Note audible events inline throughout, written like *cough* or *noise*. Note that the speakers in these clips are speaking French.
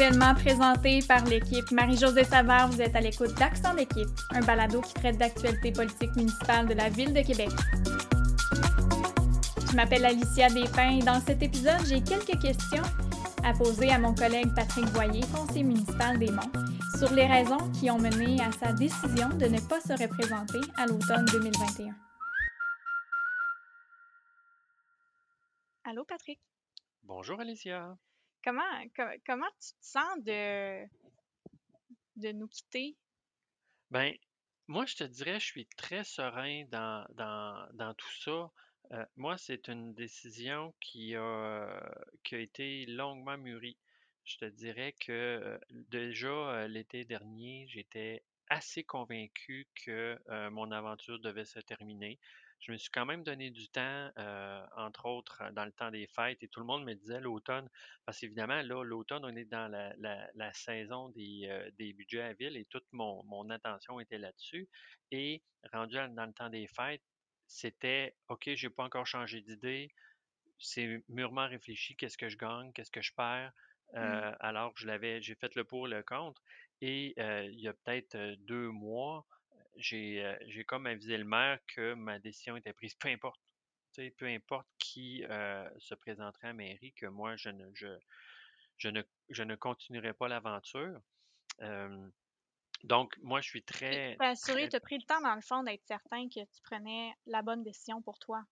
nouvellement présenté par l'équipe Marie-Josée Savard. Vous êtes à l'écoute d'Accent d'équipe, un balado qui traite d'actualités politiques municipales de la Ville de Québec. Je m'appelle Alicia Despins et dans cet épisode, j'ai quelques questions à poser à mon collègue Patrick Voyer, conseiller municipal des Monts, sur les raisons qui ont mené à sa décision de ne pas se représenter à l'automne 2021. Allô, Patrick? Bonjour, Alicia. Comment, comment tu te sens de, nous quitter? Ben, moi, je te dirais, je suis très serein dans, tout ça. Euh, moi, c'est une décision qui a, qui a été longuement mûrie. Je te dirais que euh, déjà euh, l'été dernier, j'étais assez convaincu que mon aventure devait se terminer je me suis quand même donné du temps, euh, entre autres, dans le temps des fêtes, et tout le monde me disait l'automne, parce qu'évidemment, là, l'automne, on est dans la, saison des, euh, des, budgets à ville et toute mon, mon attention était là-dessus. Et rendu dans le temps des fêtes, c'était OK, j'ai pas encore changé d'idée, c'est mûrement réfléchi, qu'est-ce que je gagne, qu'est-ce que je perds. Mmh. Euh, alors, je l'avais, j'ai fait le pour le contre. Et il y a peut-être deux mois, j'ai j'ai comme avisé le maire que ma décision était prise, peu importe. Peu importe qui se présenterait à mairie, que moi, je ne, je, je ne, je ne continuerai pas l'aventure. donc, moi, je suis très. Tu assuré, tu as pris le temps, dans le fond, d'être certain que tu prenais la bonne décision pour toi?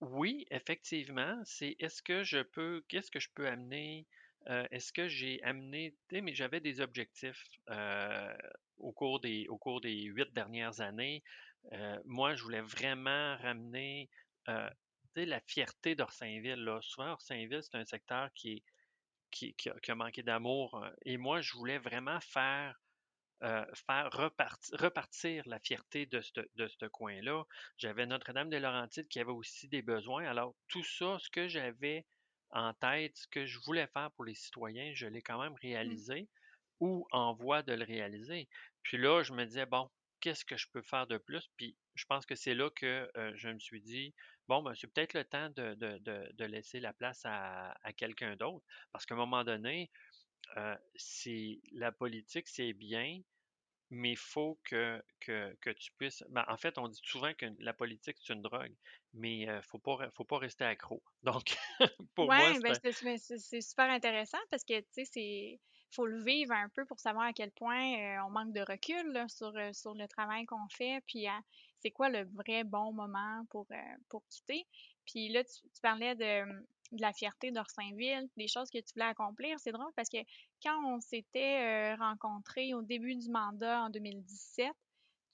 Oui, effectivement. C'est est-ce que je peux, qu'est-ce que je peux amener est-ce que j'ai amené, mais j'avais des objectifs au cours des au cours des huit dernières années. Moi, je voulais vraiment ramener la fierté d'Orsainville. Souvent, Orsainville, c'est un secteur qui, qui, a, manqué d'amour. Et moi, je voulais vraiment faire faire repartir, la fierté de ce de coin-là. J'avais Notre-Dame de Laurentides qui avait aussi des besoins. Alors, tout ça, ce que j'avais en tête ce que je voulais faire pour les citoyens, je l'ai quand même mmh. réalisé ou en voie de le réaliser. Puis là, je me disais, bon, qu'est-ce que je peux faire de plus? Puis je pense que c'est là que je me suis dit, bon, ben, c'est peut-être le temps de, laisser la place à, quelqu'un d'autre. Parce qu'à un moment donné, c'est la politique, c'est bien, mais il faut que, que, tu puisses. Ben, en fait, on dit souvent que la politique, c'est une drogue, mais il ne faut pas, faut pas rester accro. *laughs* Donc, pour moi, ben, c'est super intéressant parce que, tu sais, c'est faut le vivre un peu pour savoir à quel point on manque de recul sur, sur le travail qu'on fait, puis c'est quoi le vrai bon moment pour, pour quitter. Puis là, tu, tu parlais de, de la fierté d'Orsainville, des choses que tu voulais accomplir. C'est drôle parce que quand on s'était euh, rencontrés au début du mandat en 2017,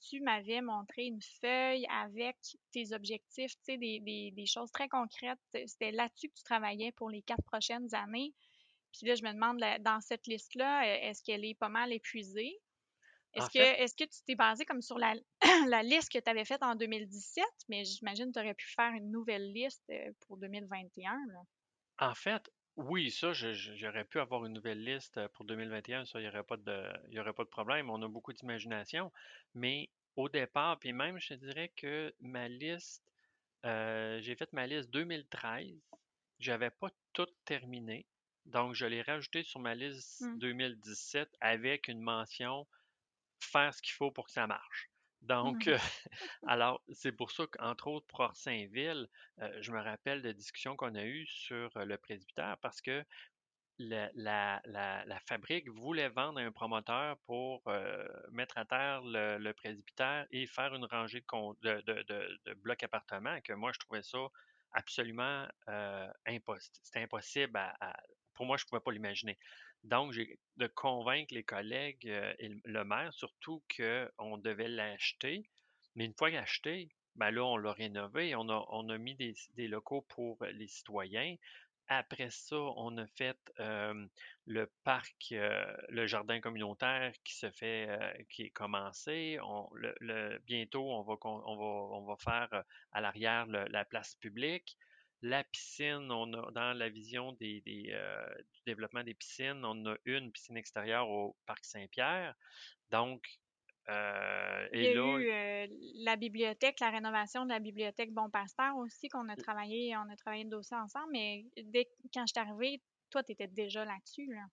tu m'avais montré une feuille avec tes objectifs, tu sais, des, des, choses très concrètes. C'était là-dessus que tu travaillais pour les quatre prochaines années. Puis là, je me demande, dans cette liste-là, est-ce qu'elle est pas mal épuisée? Est-ce que, est que tu t'es basé comme sur la, *clears throat* la liste que tu avais faite en 2017, mais j'imagine que tu aurais pu faire une nouvelle liste euh, pour 2021? En fait, oui, ça, j'aurais pu avoir une nouvelle liste euh, pour 2021, ça, il n'y aurait, pas de, y aurait pas de problème. On a beaucoup d'imagination. Mais au départ, puis même, je te dirais que ma liste, euh, j'ai fait ma liste 2013. J'avais pas tout terminé. Donc, je l'ai rajouté sur ma liste 2017 mmh. avec une mention faire ce qu'il faut pour que ça marche. Donc, mmh. *laughs* alors, c'est pour ça qu'entre autres, pour Orsainville, euh, je me rappelle de discussions qu'on a eues sur euh, le presbytère parce que la, la, fabrique voulait vendre à un promoteur pour euh, mettre à terre le, presbytère et faire une rangée de, de, de, blocs appartements, que moi, je trouvais ça absolument impossible. C'était impossible pour moi, je ne pouvais pas l'imaginer. Donc, j'ai de convaincre les collègues et le maire surtout qu'on devait l'acheter. Mais une fois acheté, ben là, on l'a rénové, on a, on a mis des, locaux pour les citoyens. Après ça, on a fait le parc, le jardin communautaire qui se fait, qui est commencé. Le, bientôt, on va, on va, on va faire à l'arrière la place publique. La piscine, on a dans la vision des, euh, du développement des piscines, on a une piscine extérieure au Parc Saint-Pierre. Donc, euh, Il y a eu euh, la bibliothèque, la rénovation de la bibliothèque Bon Pasteur aussi, qu'on a travaillé, on a travaillé le dossier ensemble, mais dès quand je suis arrivée, toi, tu étais déjà là-dessus. Là.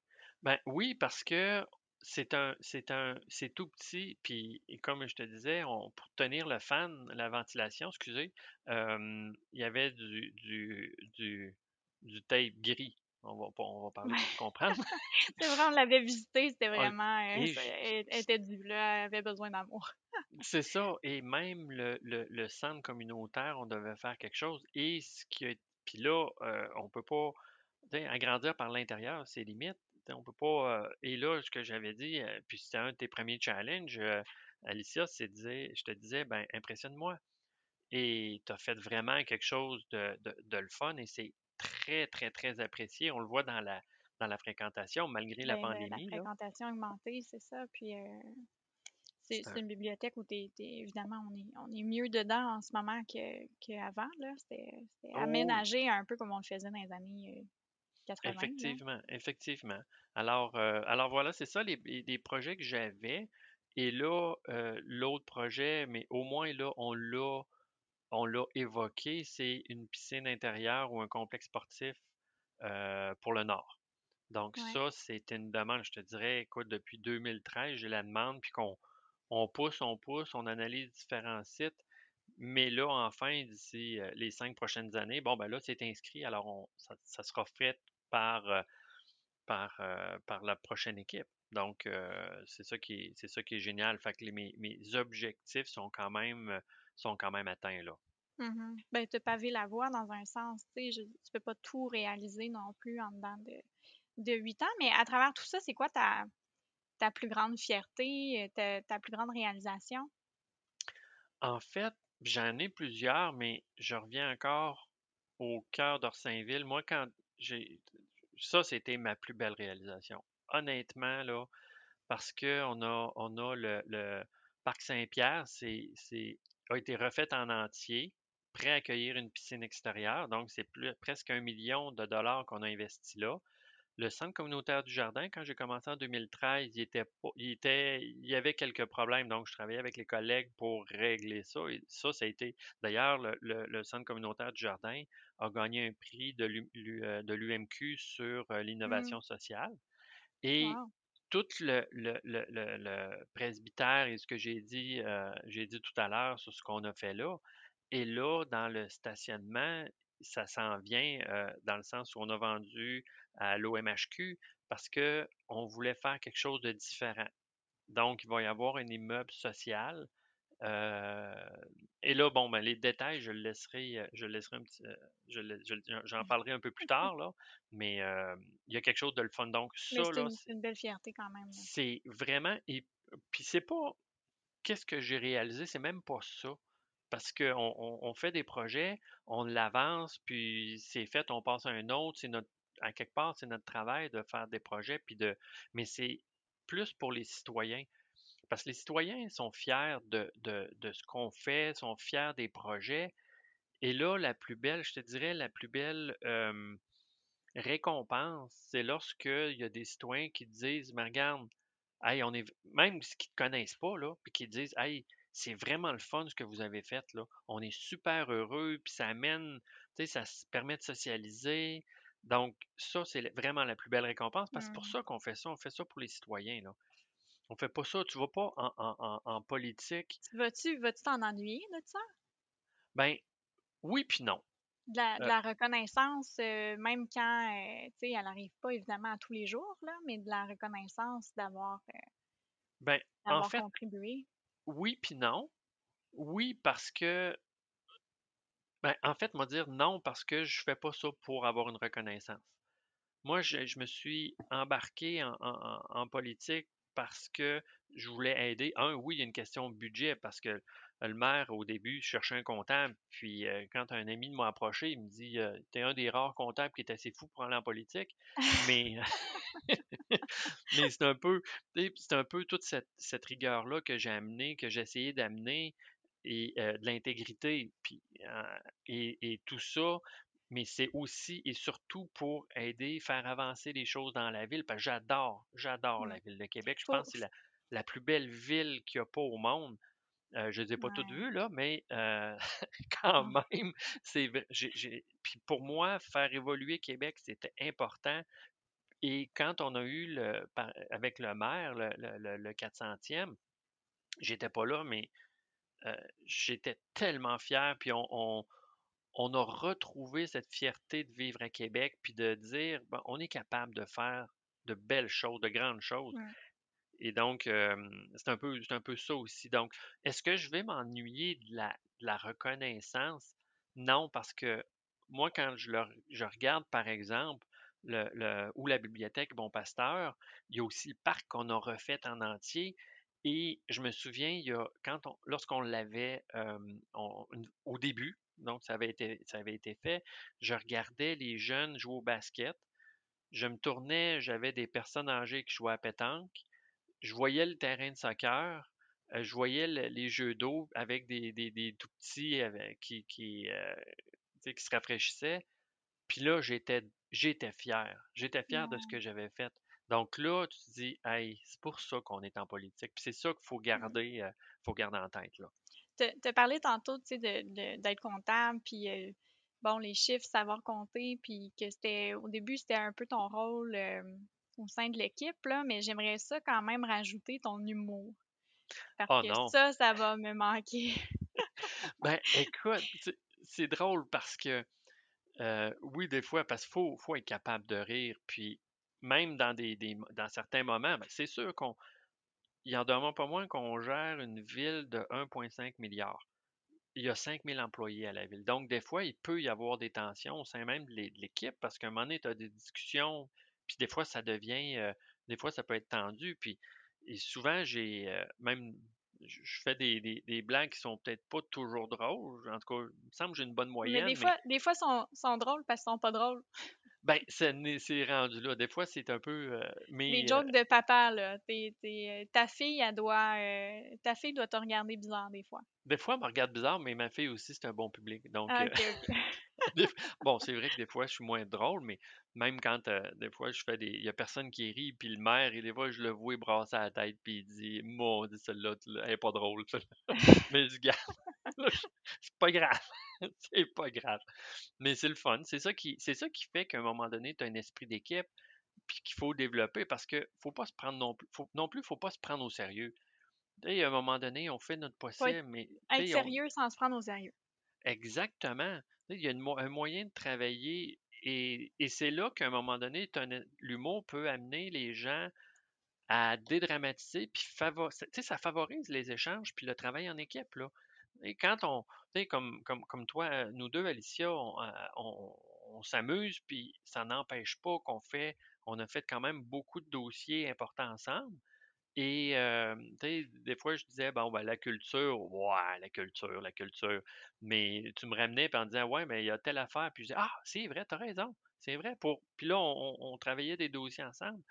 Ben oui, parce que c'est un c'est un c'est tout petit, puis et comme je te disais, on pour tenir le fan, la ventilation, excusez, il y avait du du du du tape gris. On va pas on va parler pour comprendre. *laughs* C'est vrai, on l'avait visité, c'était Ah, vraiment, elle elle était là, elle avait besoin d'amour. *laughs* c'est ça et même le le le centre communautaire, on devait faire quelque chose et ce qui a puis là, heu, on peut pas agrandir par l'intérieur, c'est limite. On peut pas. euh, et là, ce que j'avais dit, euh, puis c'était un de tes premiers challenges, euh, Alicia, c'est de dire, je te disais, ben, impressionne-moi. Et tu as fait vraiment quelque chose de, de, de le fun et c'est très, très, très apprécié. On le voit dans la, dans la fréquentation, malgré la Ben, le la pandémie, là. fréquentation augmentée, c'est ça, puis, c'est C'est c'est un- une bibliothèque où tu es évidemment, on est on est mieux dedans en ce moment que qu'avant, là. C'était c'était Oh, oui, aménagé un peu comme on le faisait dans les années, 80, là. effectivement, effectivement. Alors, euh, alors voilà, c'est ça les, projets que j'avais. Et là, euh, l'autre projet, mais au moins là, on l'a on l'a évoqué, c'est une piscine intérieure ou un complexe sportif euh, pour le Nord. Donc Ouais. ça, c'est une demande, je te dirais, écoute, depuis 2013, j'ai la demande, puis qu'on on pousse, on pousse, on analyse différents sites. Mais là, enfin, d'ici les cinq prochaines années, bon, ben là, c'est inscrit, alors on, ça, ça sera fait par, euh, par, euh, par la prochaine équipe. Donc, euh, c'est ça qui est, c'est ça qui est génial. Fait que les- mes, mes objectifs sont quand même, sont quand même atteints là. Mmh Ben, te paver la voie dans un sens, tu sais, tu peux pas tout réaliser non plus en dedans de de 8 ans, mais à travers tout ça, c'est quoi ta ta plus grande fierté, ta ta plus grande réalisation? En fait, j'en ai plusieurs, mais je reviens encore au cœur d'Orsainville. Moi, quand j'ai ça, c'était ma plus belle réalisation. Honnêtement, là, parce que on a, on a le, Parc Saint-Pierre, c'est, a été refait en entier, prêt à accueillir une piscine extérieure. Donc, c'est presque un million de dollars qu'on a investi là. Le centre communautaire du jardin, quand j'ai commencé en 2013, il il y avait quelques problèmes. Donc, je travaillais avec les collègues pour régler ça. Et ça, ça a été, d'ailleurs, le, le- le centre communautaire du jardin a gagné un prix de l'U- l'U- euh, l'UMQ sur euh, Mmh. l'innovation sociale. Et Wow. tout le, le- le- le- le presbytère et ce que j'ai dit, euh, j'ai dit tout à l'heure sur ce qu'on a fait là, et là, dans le stationnement, ça s'en vient euh, dans le sens où on a vendu à l'OMHQ parce que on voulait faire quelque chose de différent. Donc, il va y avoir un immeuble social. Euh, et là, bon, ben, les détails, je le laisserai, euh, je le laisserai un petit, euh, je le- je- j'en parlerai un peu plus tard, là, mais il y a quelque chose de le fun. Donc, ça, c'est là, une c'est c'est une belle fierté quand même, c'est vraiment, et puis c'est pas, qu'est-ce que j'ai réalisé, c'est même pas ça. Parce qu'on on, on fait des projets, on l'avance, puis c'est fait, on passe à un autre. C'est notre, à quelque part, c'est notre travail de faire des projets, puis de, mais c'est plus pour les citoyens. Parce que les citoyens sont fiers de, de, de ce qu'on fait, sont fiers des projets. Et là, la plus belle, je te dirais, la plus belle euh, récompense, c'est lorsqu'il y a des citoyens qui disent, mais regarde, Hey, on est même ceux qui ne te connaissent pas, là, puis qui disent Hey, c'est vraiment le fun ce que vous avez fait, là. On est super heureux, puis ça amène, tu sais, ça se permet de socialiser. Donc, ça, c'est vraiment la plus belle récompense, parce que c'est pour Mmh. ça qu'on fait ça. On fait ça pour les citoyens, là. On fait pas ça, tu vas pas en, en- en- politique. Tu vas-tu vas-tu t'en ennuyer de ça? Ben, oui puis non. De la de Euh, reconnaissance, heu, même quand, heu, tu sais, elle arrive pas évidemment à tous les jours, là, mais de la reconnaissance d'avoir, ben, en fait, contribué. oui puis non. Oui, parce que, ben, en fait, moi dire non parce que je fais pas ça pour avoir une reconnaissance. Moi, je, je me suis embarqué en, en- en- en politique parce que je voulais aider. Un, oui, il y a une question de budget parce que le maire, au début, je cherchais un comptable. Puis euh, quand un ami m'a approché, il me dit euh, T'es un des rares comptables qui est assez fou pour aller en politique. Mais, *laughs* mais c'est un peu, c'est un peu toute cette, cette rigueur-là que j'ai amenée, que j'ai essayé d'amener, et euh, de l'intégrité, puis, euh, et tout ça mais c'est aussi et surtout pour aider, faire avancer les choses dans la ville, parce que j'adore, j'adore Mmh. la ville de Québec. Je pense que c'est la, la plus belle ville qu'il n'y a pas au monde. Euh, je ne les ai pas toutes vues, là, mais euh, *laughs* quand Mmh. même, c'est Puis pour moi, faire évoluer Québec, c'était important. Et quand on a eu le avec le maire, le le le le 400e, j'étais pas là, mais, heu, j'étais tellement fier, puis on on on a retrouvé cette fierté de vivre à Québec, puis de dire: «Ben, on est capable de faire de belles choses, de grandes choses». Et donc, c'est un peu un peu ça aussi. Donc, est-ce que je vais m'ennuyer de la de la reconnaissance? Non, parce que moi, quand je le je regarde, par exemple, le le ou la bibliothèque Bon Pasteur, il y a aussi le parc qu'on a refait en entier et je me souviens, il y a quand on lorsqu'on l'avait, au début, donc ça avait été ça avait été fait, je regardais les jeunes jouer au basket. Je me tournais, j'avais des personnes âgées qui jouaient à pétanque je voyais le terrain de soccer, heu, je voyais le les jeux d'eau avec des des des tout petits avec qui sais, qui se rafraîchissaient. Puis là, j'étais j'étais fier. J'étais fier de ce Ouais. que j'avais fait. Donc là, tu te dis: «Hey, c'est pour ça qu'on est en politique». Puis c'est ça qu'il faut Mmh. garder, faut garder en tête, là. Tu as parlé tantôt, tu sais, de de d'être comptable, puis, heu, bon, les chiffres, savoir compter, puis que c'était au début, c'était un peu ton rôle, hem, au sein de l'équipe, là, mais j'aimerais ça quand même rajouter ton humour parce Oh que non! ça, ça va me manquer. *laughs* Ben, écoute, c'est drôle parce que, heu, oui, des fois, parce qu'il faut faut être capable de rire, puis même dans des des dans certains moments, ben, c'est sûr qu'on Il en demeure pas moins qu'on gère une ville de 1,5 Il y a 5000 employés à la ville. Donc, des fois, il peut y avoir des tensions au sein même de l'é- de l'équipe parce qu'à un moment donné, tu as des discussions, puis des fois, ça devient, euh, des fois, ça peut être tendu. Puis, et souvent, j'ai euh, même, je fais des, des, des blagues qui sont peut-être pas toujours drôles. En tout cas, il me semble que j'ai une bonne Mais des moyenne, mais fois des fois, sont sont drôles parce qu'ils sont pas drôles. Ben, c'est rendu là. Des fois, c'est un peu, euh, mais euh, jokes de papa, là, es tu ta fille, elle doit, heu, ta fille doit te regarder bizarre des fois. des fois, elle me regarde bizarre, mais ma fille aussi, c'est un bon public. Donc, Ah euh, *laughs* bon, c'est vrai que des fois, je suis moins drôle, mais même quand, des fois, je fais des il y a personne qui rit, puis le maire, et des fois, je le vois brasser la tête, puis il dit: «Maudit celle-là, tu l'as elle est pas drôle, celle-là». Mais je dis: «Regarde, là, je c'est pas grave, *laughs* c'est pas grave». Mais c'est le fun. C'est ça qui c'est ça qui fait qu'à un moment donné, tu as un esprit d'équipe, puis qu'il faut développer parce que faut pas se prendre non plus faut non plus, faut pas se prendre au sérieux. Sais, à un moment donné, on fait notre être possible, mais être sais, on sérieux sans se prendre au sérieux. Exactement. Il y a une un moyen de travailler et et c'est là qu'à un moment donné, l'humour peut amener les gens à dédramatiser puis ça favorise les échanges puis le travail en équipe, là. Et quand on comme comme toi, heu, nous 2, Alicia, on, heu, on s'amuse puis ça n'empêche pas qu'on fait on a fait quand même beaucoup de dossiers importants ensemble. Et sais, des fois, je disais: «Bon, ben, la culture, ouais, la culture, la culture». Mais tu me ramenais en disant: «Ouais, mais il y a telle affaire». Puis je dis: «Ah, c'est vrai, tu as raison, c'est vrai». Pour puis là, on on travaillait des dossiers ensemble.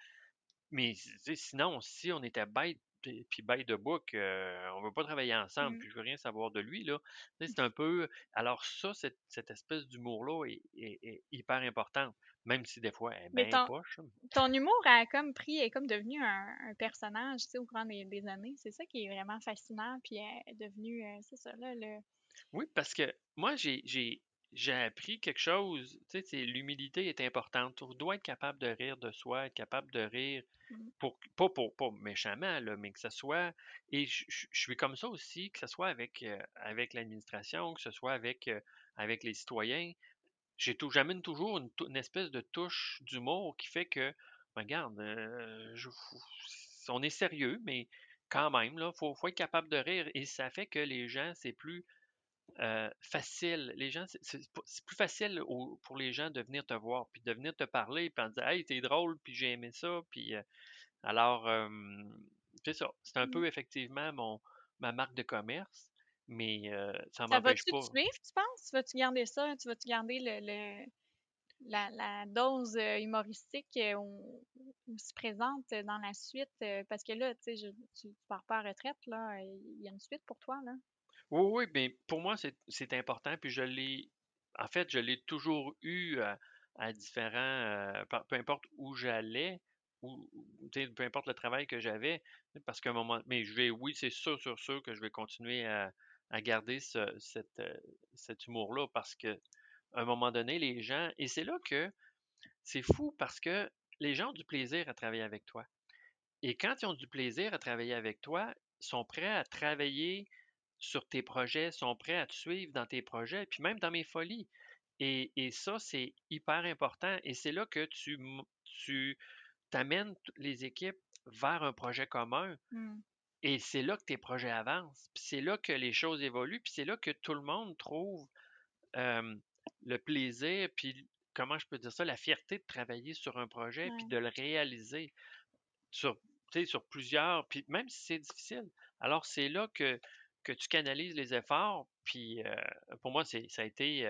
Mais sinon, si on était bête puis puis bête de bouc, heu, on veut pas travailler ensemble, Mmh. puis je veux rien savoir de lui, là. Sais, c'est un peu alors ça, cette cette espèce d'humour-là est est est hyper importante, même si des fois elle est Mais bien ton poche, ton humour a comme pris est comme devenu un un personnage, tu sais, au courant des des années. C'est ça qui est vraiment fascinant, puis elle est devenue, heu, c'est ça là, le Oui, parce que moi, j'ai j'ai appris quelque chose, tu sais, l'humilité est importante. On doit être capable de rire de soi, être capable de rire mmh, pour pas pour pas méchamment, là, mais que ce soit et je suis comme ça aussi, que ce soit avec, heu, avec l'administration, que ce soit avec, heu, avec les citoyens. J'ai toujours une espèce de touche d'humour qui fait que, ben, regarde, je fou on est sérieux, mais quand même, là, faut faut être capable de rire et ça fait que les gens, c'est plus Heu, facile. Les gens, c'est pas plus facile au pour les gens de venir te voir, puis de venir te parler, puis en dire: «Hey, tu drôle, puis j'ai aimé ça», puis, heu, alors, c'est ça. C'est un mmh. peu effectivement mon ma marque de commerce, mais, heu, ça Ça m'empêche va-tu te pas suivre, tu penses? Tu vas-tu garder ça? Tu vas-tu garder le le la la dose, humoristique, aussi présente dans la suite? Parce que là, tu sais, tu pars pas à retraite, là, il y a une suite pour toi, là? Oui, oui, mais pour moi, c'est important, puis je l'ai en fait, je l'ai toujours eu, à différents, heu, peu importe où j'allais ou peu importe le travail que j'avais, parce qu'à un moment mais je vais oui, c'est sûr, sûr, sûr que je vais continuer à garder ce heu, cet humour-là parce qu'à un moment donné, les gens et c'est là que c'est fou parce que les gens ont du plaisir à travailler avec toi. Et quand ils ont du plaisir à travailler avec toi, ils sont prêts à travailler sur tes projets, sont prêts à te suivre dans tes projets, puis même dans mes folies. Et, ça, c'est hyper important. Et c'est là que tu, tu t'amènes les équipes vers un projet commun. Mmh. Et c'est là que tes projets avancent. Puis c'est là que les choses évoluent. Puis c'est là que tout le monde trouve le plaisir, puis comment je peux dire ça, la fierté de travailler sur un projet, puis de le réaliser sur, sur plusieurs, puis même si c'est difficile. Alors c'est là que, que tu canalises les efforts, puis pour moi, c'est, ça a été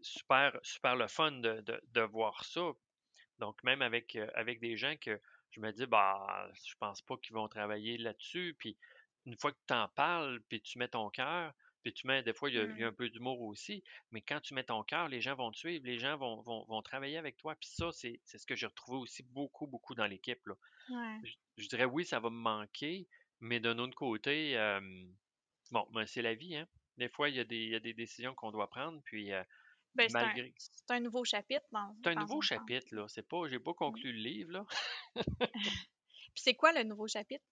super, super le fun de, de, voir ça. Donc même avec, avec des gens que je me dis, bah, je pense pas qu'ils vont travailler là-dessus, puis une fois que tu en parles, puis tu mets ton cœur, puis tu mets, des fois, il y a, mmh. un peu d'humour aussi, mais quand tu mets ton cœur, les gens vont te suivre, les gens vont, vont, travailler avec toi. Puis ça, c'est, ce que j'ai retrouvé aussi beaucoup, beaucoup dans l'équipe. Là. Je, dirais, oui, ça va me manquer, mais d'un autre côté, bon, ben, c'est la vie. Hein? Des fois, il y, a des, il y a des décisions qu'on doit prendre, puis ben, malgré... c'est, un, nouveau chapitre. Dans, c'est un nouveau chapitre, là. C'est pas, j'ai pas mmh. conclu le livre, là. *laughs* puis c'est quoi le nouveau chapitre?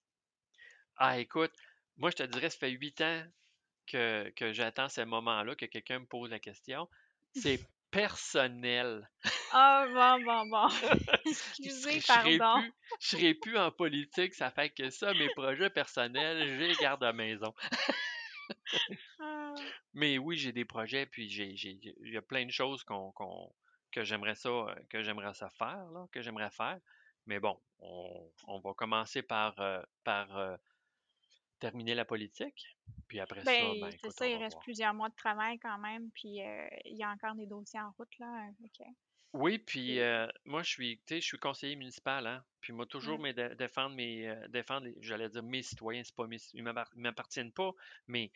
Ah, écoute, moi, je te dirais, ça fait huit ans que, que j'attends ce moment-là, que quelqu'un me pose la question. C'est *laughs* personnel. Ah, bon, bon, bon. *laughs* Excusez, pardon. je serai plus en politique, ça fait que ça, mes projets personnels, je les garde à maison. Ah. Mais oui, j'ai des projets, puis j'ai, il y a plein de choses qu'on, que j'aimerais ça, que j'aimerais ça faire, là, que j'aimerais faire. Mais bon, on, on va commencer par, euh, par euh, terminer la politique. Puis après ça, ben, ben, c'est ça, il reste plusieurs mois de travail quand même, puis euh, il y a encore des dossiers en route, là. OK. Oui, puis euh, moi, je suis, je suis conseiller municipal, hein, puis moi, toujours mes défendre mes, euh, défendre, j'allais dire mes citoyens, c'est pas mes, ils m'appartiennent pas, mais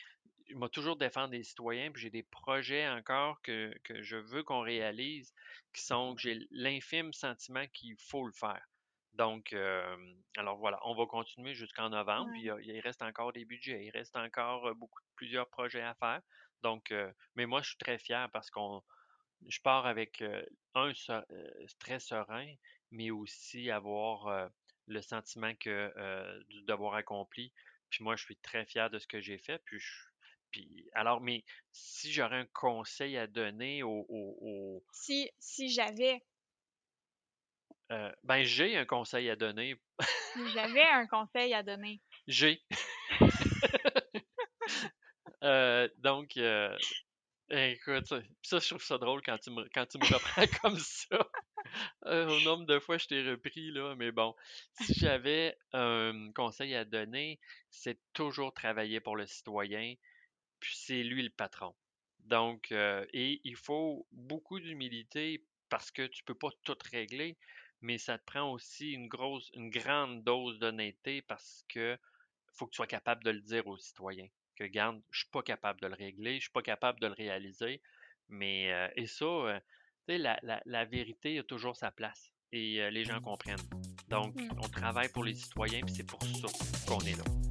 moi, toujours défendre les citoyens, puis j'ai des projets encore que, que je veux qu'on réalise, qui sont, que j'ai l'infime sentiment qu'il faut le faire. Donc, alors voilà, on va continuer jusqu'en novembre. Il, reste encore des budgets, il reste encore beaucoup, plusieurs projets à faire. Donc, mais moi, je suis très fier parce qu'on, je pars avec un très serein, mais aussi avoir le sentiment que d'avoir accompli. Puis moi, je suis très fier de ce que j'ai fait. Puis, puis alors, mais si j'aurais un conseil à donner au, si si j'avais euh, ben, j'ai un conseil à donner. J'avais un conseil à donner. *laughs* J'ai. *laughs* Euh, donc, euh, écoute, ça, je trouve ça drôle quand tu me, quand tu me reprends *laughs* comme ça. au nombre de fois, je t'ai repris, là. Mais bon, si j'avais un conseil à donner, c'est toujours travailler pour le citoyen, puis c'est lui le patron. Donc, et il faut beaucoup d'humilité parce que tu peux pas tout régler, mais ça te prend aussi une grosse, une grande dose d'honnêteté parce que faut que tu sois capable de le dire aux citoyens. Que garde, je suis pas capable de le régler, je suis pas capable de le réaliser. Mais euh, et ça, euh, tu sais, la, la, la, vérité a toujours sa place et euh, les gens comprennent. Donc, mmh. on travaille pour les citoyens, puis c'est pour ça qu'on est là.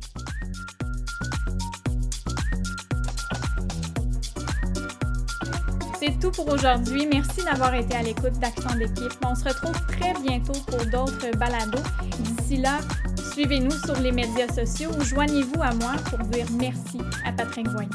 C'est tout pour aujourd'hui. Merci d'avoir été à l'écoute d'Action d'équipe. On se retrouve très bientôt pour d'autres balados. D'ici là, suivez-nous sur les médias sociaux ou joignez-vous à moi pour dire merci à Patrick Voigny.